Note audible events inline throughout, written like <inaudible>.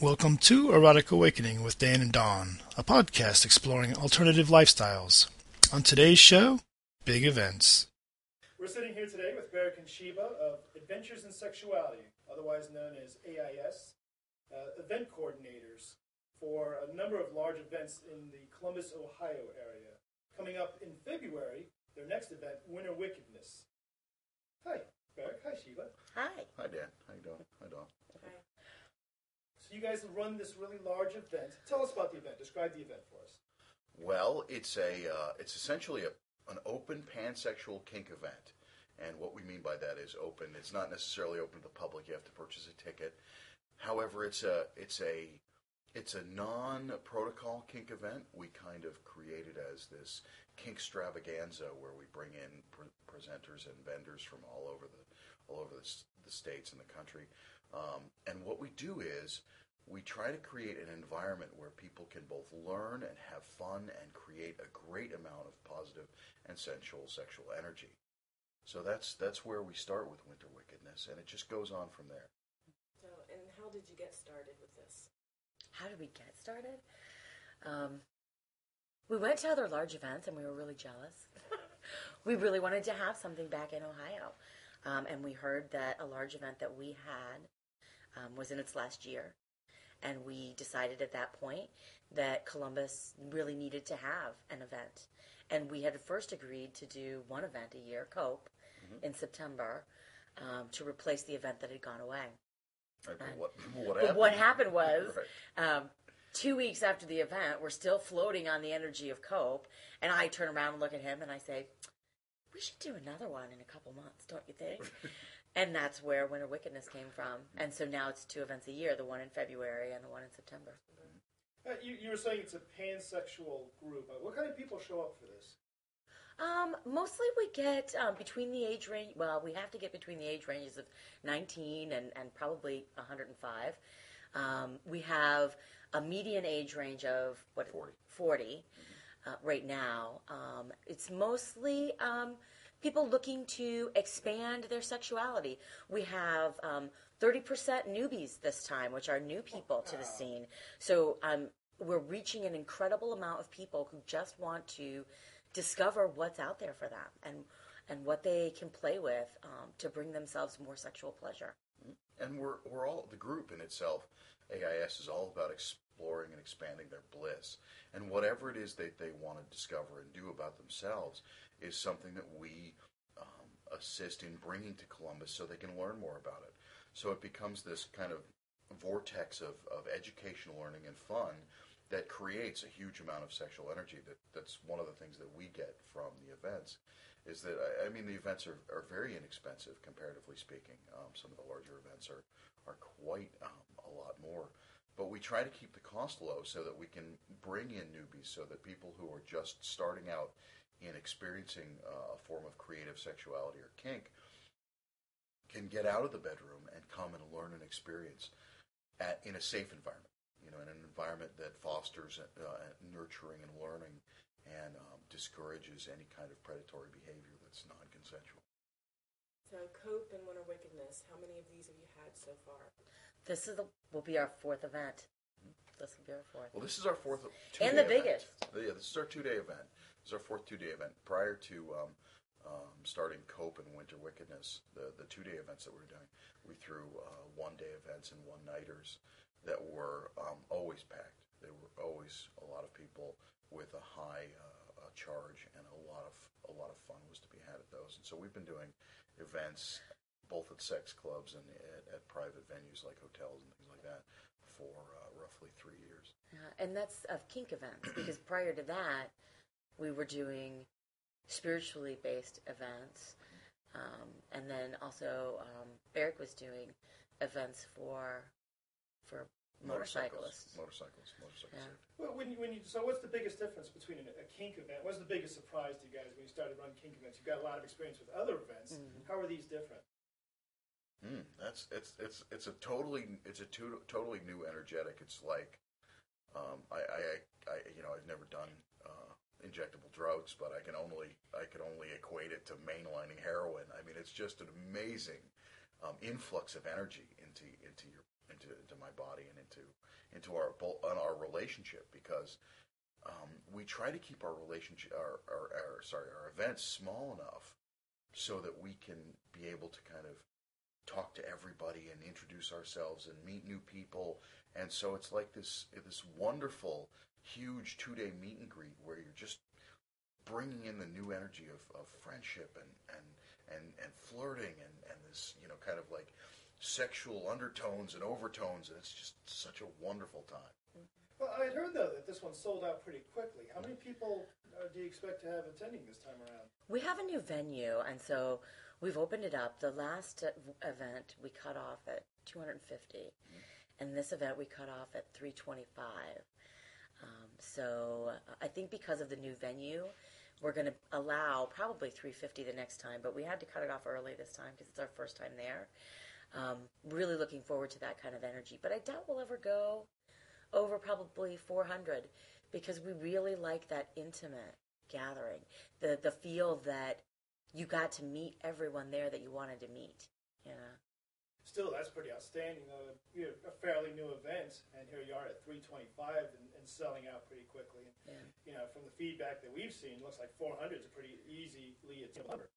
Welcome to Erotic Awakening with Dan and Dawn, a podcast exploring alternative lifestyles. On today's show, big events. We're sitting here today with Barak and Sheba of Adventures in Sexuality, otherwise known as AIS, uh, event coordinators for a number of large events in the Columbus, Ohio area. Coming up in February, their next event, Winter Wickedness. Hi, Barak. Hi, Sheba. Hi. Hi, Dan. How you doing? Hi, Dawn. So you guys run this really large event. Tell us about the event. Describe the event for us. Well, it's a uh, it's essentially a, an open pansexual kink event, and what we mean by that is open. It's not necessarily open to the public. You have to purchase a ticket. However, it's a it's a it's a non-protocol kink event. We kind of created as this kink extravaganza where we bring in pre- presenters and vendors from all over the all over the, the states and the country. Um, and what we do is we try to create an environment where people can both learn and have fun and create a great amount of positive and sensual sexual energy. So that's that's where we start with Winter Wickedness, and it just goes on from there. So, and how did you get started with this? How did we get started? Um, we went to other large events and we were really jealous. <laughs> we really wanted to have something back in Ohio. Um, and we heard that a large event that we had um, was in its last year. And we decided at that point that Columbus really needed to have an event. And we had first agreed to do one event a year, COPE, in September, um, to replace the event that had gone away. Right, but what what But happened? what happened was, Right. um, two weeks after the event, we're still floating on the energy of Cope, and I turn around and look at him and I say, "We should do another one in a couple months, don't you think?" <laughs> and that's where Winter Wickedness came from. And so now it's two events a year: the one in February and the one in September. Uh, you, you were saying it's a pansexual group. Uh, what kind of people show up for this? Um, mostly we get um, between the age range. Well, we have to get between the age ranges of 19 and, and probably 105. Um, we have a median age range of what 40. 40 uh, right now. Um, it's mostly um, people looking to expand their sexuality. We have um, 30% newbies this time, which are new people to the scene. So um, we're reaching an incredible amount of people who just want to discover what's out there for them and and what they can play with um, to bring themselves more sexual pleasure. And we're we're all the group in itself. AIS is all about exploring and expanding their bliss, and whatever it is that they want to discover and do about themselves is something that we um, assist in bringing to Columbus so they can learn more about it. So it becomes this kind of vortex of, of educational learning and fun that creates a huge amount of sexual energy. That that's one of the things that we get from the events. Is that I- I mean the events are, are very inexpensive comparatively speaking. Um, some of the larger events are are quite um, a lot more, but we try to keep the cost low so that we can bring in newbies, so that people who are just starting out in experiencing uh, a form of creative sexuality or kink can get out of the bedroom and come and learn and experience at, in a safe environment. You know, in an environment that fosters uh, nurturing and learning and um, discourages any kind of predatory behavior that's non-consensual. So Cope and Winter Wickedness, how many of these have you had so far? This is the, will be our fourth event. This will be our fourth. Well, this is our fourth And two-day the event. biggest. Yeah, this is our two-day event. Is our fourth two-day event. Prior to um, um, starting Cope and Winter Wickedness, the the two-day events that we were doing, we threw uh, one-day events and one-nighters that were um, always packed. There were always a lot of people with a high uh, uh, charge, and a lot of a lot of fun was to be had at those. And so we've been doing events both at sex clubs and at, at private venues like hotels and things like that for uh, roughly three years. Uh, and that's of kink events because prior to that, we were doing spiritually based events, um, and then also um, Eric was doing events for for motorcyclists. Motorcycles, motorcycle Yeah. Well, when you, when you, so what's the biggest difference between a, a kink event? What's the biggest surprise to you guys when you started running kink events? You've got a lot of experience with other events. How are these different? Mm, that's it's it's it's a totally it's a to, totally new energetic. It's like um, I, I I you know I've never done injectable drugs, but I can only I can only equate it to mainlining heroin. I mean, it's just an amazing um, influx of energy into into your into into my body and into into our on our relationship because um, we try to keep our relationship our, our, our sorry our events small enough so that we can be able to kind of talk to everybody and introduce ourselves and meet new people and so it's like this this wonderful huge two day meet and greet where you're just bringing in the new energy of, of friendship and, and, and, and flirting and, and this, you know, kind of like sexual undertones and overtones. And it's just such a wonderful time. Well, I had heard though that this one sold out pretty quickly. How many people uh, do you expect to have attending this time around? We have a new venue, and so we've opened it up. The last uh, event we cut off at 250, and this event we cut off at 325. So I think because of the new venue, we're going to allow probably 350 the next time, but we had to cut it off early this time because it's our first time there. Um, really looking forward to that kind of energy, but I doubt we'll ever go over probably 400 because we really like that intimate gathering, the the feel that you got to meet everyone there that you wanted to meet. You know. Still, that's pretty outstanding. Uh, you're a fairly new event, and here you are at 325 and, and selling out pretty quickly. Yeah. You know, from the feedback that we've seen, looks like 400 is a pretty easily attainable number.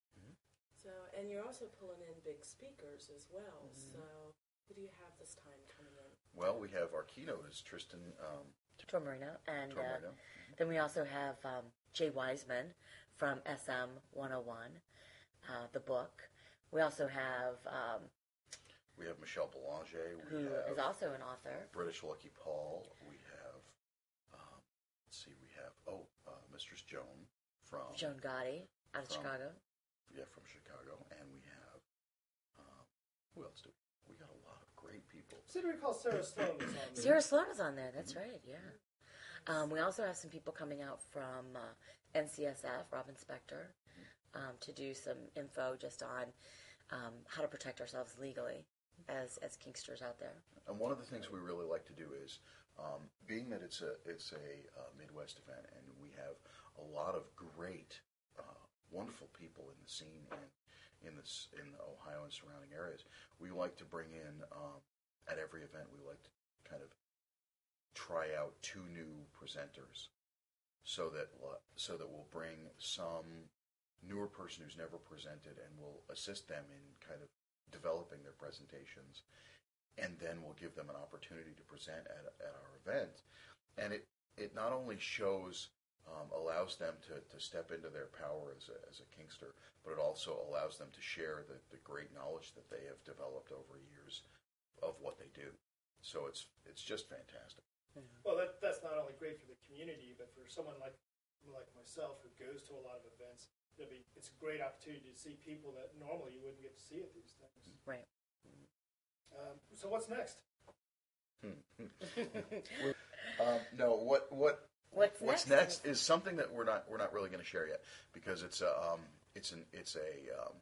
So, and you're also pulling in big speakers as well. Mm-hmm. So, who do you have this time coming in? Well, we have our keynote is Tristan um, Taormino, and uh, Taormino. then we also have um, Jay Wiseman from SM 101, uh, the book. We also have um, We have Michelle Belanger. We who have is also an author. British Lucky Paul. We have, um, let's see, we have, oh, uh, Mistress Joan from, Joan Gotti out of From- Chicago. yeah, from Chicago. And we have, um, who else do we We got a lot of great people. I seem to recall Sarah Sloane was on there. Sarah Sloane is on there. That's right. Yeah. Um, we also have some people coming out from uh, NCSF, Robin Spector, um, to do some info just on um, how to protect ourselves legally as as kinksters out there. And one of the things we really like to do is, um, being that it's a it's a uh, Midwest event, and we have a lot of great, uh, wonderful people in the scene and in this in the Ohio and surrounding areas. We like to bring in um, at every event. We like to kind of try out two new presenters, so that so that we'll bring some newer person who's never presented, and we'll assist them in kind of developing their presentations and then we'll give them an opportunity to present at, at our event. And it, it not only shows, um, allows them to, to step into their power as a, as a Kinkster, but it also allows them to share the, the great knowledge that they have developed over years of what they do. So it's, it's just fantastic. Well, that, that's not only great for the community, but for someone like like myself who goes to a lot of events, it'll be it's a great opportunity to see people that normally you wouldn't get to see at these things. Right. Um, so what's next? <laughs> Um, no, what, what, What's, What's next is something that we're not we're not really going to share yet because it's a um, it's an it's a um,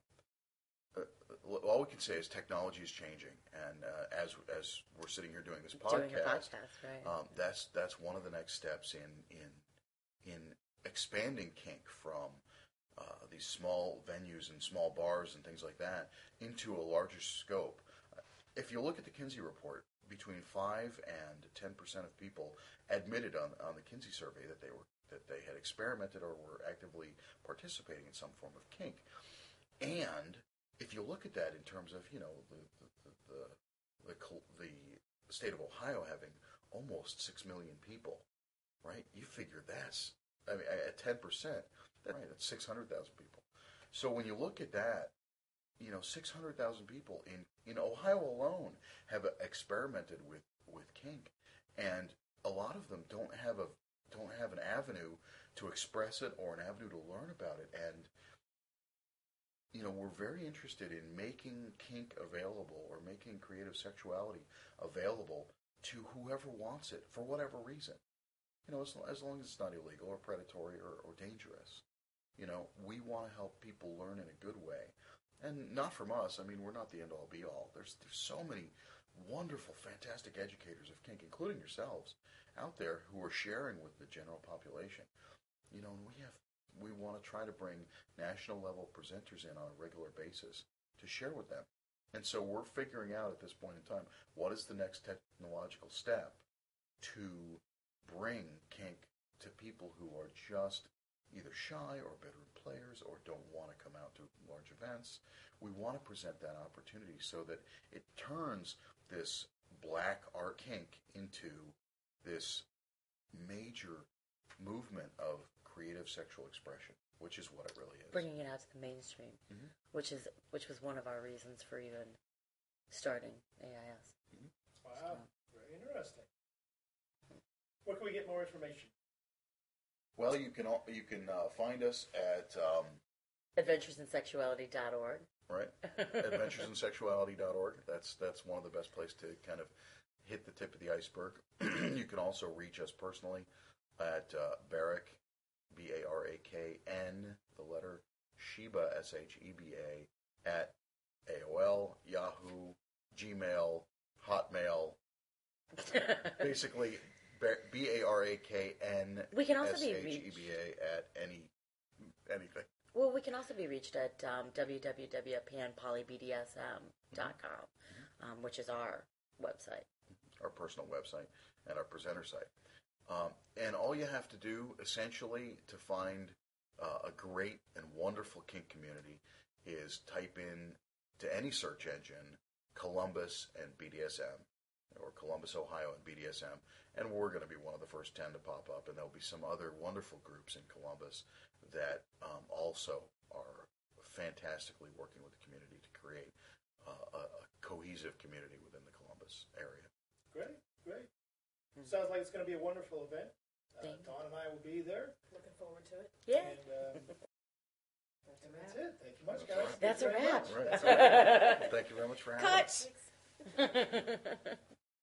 uh, all we can say is technology is changing and uh, as as we're sitting here doing this Doing podcast, podcast, right? um, that's that's one of the next steps in in in expanding kink from uh, these small venues and small bars and things like that into a larger scope. If you look at the Kinsey report, between five and ten percent of people admitted on, on the Kinsey survey that they were that they had experimented or were actively participating in some form of kink. And if you look at that in terms of you know the the the, the, the, the state of Ohio having almost six million people, right? You figure that's I mean at ten percent, right? That's six hundred thousand people. So when you look at that, you know, six hundred thousand people in in Ohio alone have experimented with with kink, and a lot of them don't have a don't have an avenue to express it or an avenue to learn about it, and you know, we're very interested in making kink available or making creative sexuality available to whoever wants it for whatever reason. You know, as, as long as it's not illegal or predatory or, or dangerous. You know, we want to help people learn in a good way. And not from us. I mean, we're not the end all be all. There's, there's so many wonderful, fantastic educators of kink, including yourselves, out there who are sharing with the general population. You know, and we have we want to try to bring national level presenters in on a regular basis to share with them And so we're figuring out at this point in time what is the next technological step to bring kink to people who are just either shy or bedroom players or don't want to come out to large events. We want to present that opportunity so that it turns this black art kink into this major movement of creative sexual expression, which is what it really is. Bringing it out to the mainstream, Mhm. which is which was one of our reasons for even starting AIS. Wow, very interesting. Where can we get more information? Well, you can al- you can uh, find us at um, Adventuresinsexuality.org. right <laughs> adventuresinsexuality.org. That's that's one of the best places to kind of hit the tip of the iceberg. <clears throat> you can also reach us personally at uh, Barak B A R A K N the letter Sheba S H E B A at AOL, Yahoo, Gmail, Hotmail. <laughs> Basically, B A R A K N We can also be E reached. At any anything. Well, we can also be reached at um, www.panpolybdsm.com, um, which is our website. our personal website and our presenter site. Um, and all you have to do, essentially, to find uh, a great and wonderful kink community is type in to any search engine Columbus and BDSM, or Columbus, Ohio and BDSM, and we're going to be one of the first 10 to pop up. And there'll be some other wonderful groups in Columbus that um, also are fantastically working with the community to create uh, a, a cohesive community within the Columbus area. Great, great. Sounds like it's going to be a wonderful event. Uh, Dawn and I will be there. Looking forward to it. Yeah. And, um, <laughs> That's and a that's wrap. it. Thank you much, That's guys. all right. That's a Thank you very wrap. much. Right. <laughs> Thank you very much for having us. Cut. Thanks. <laughs>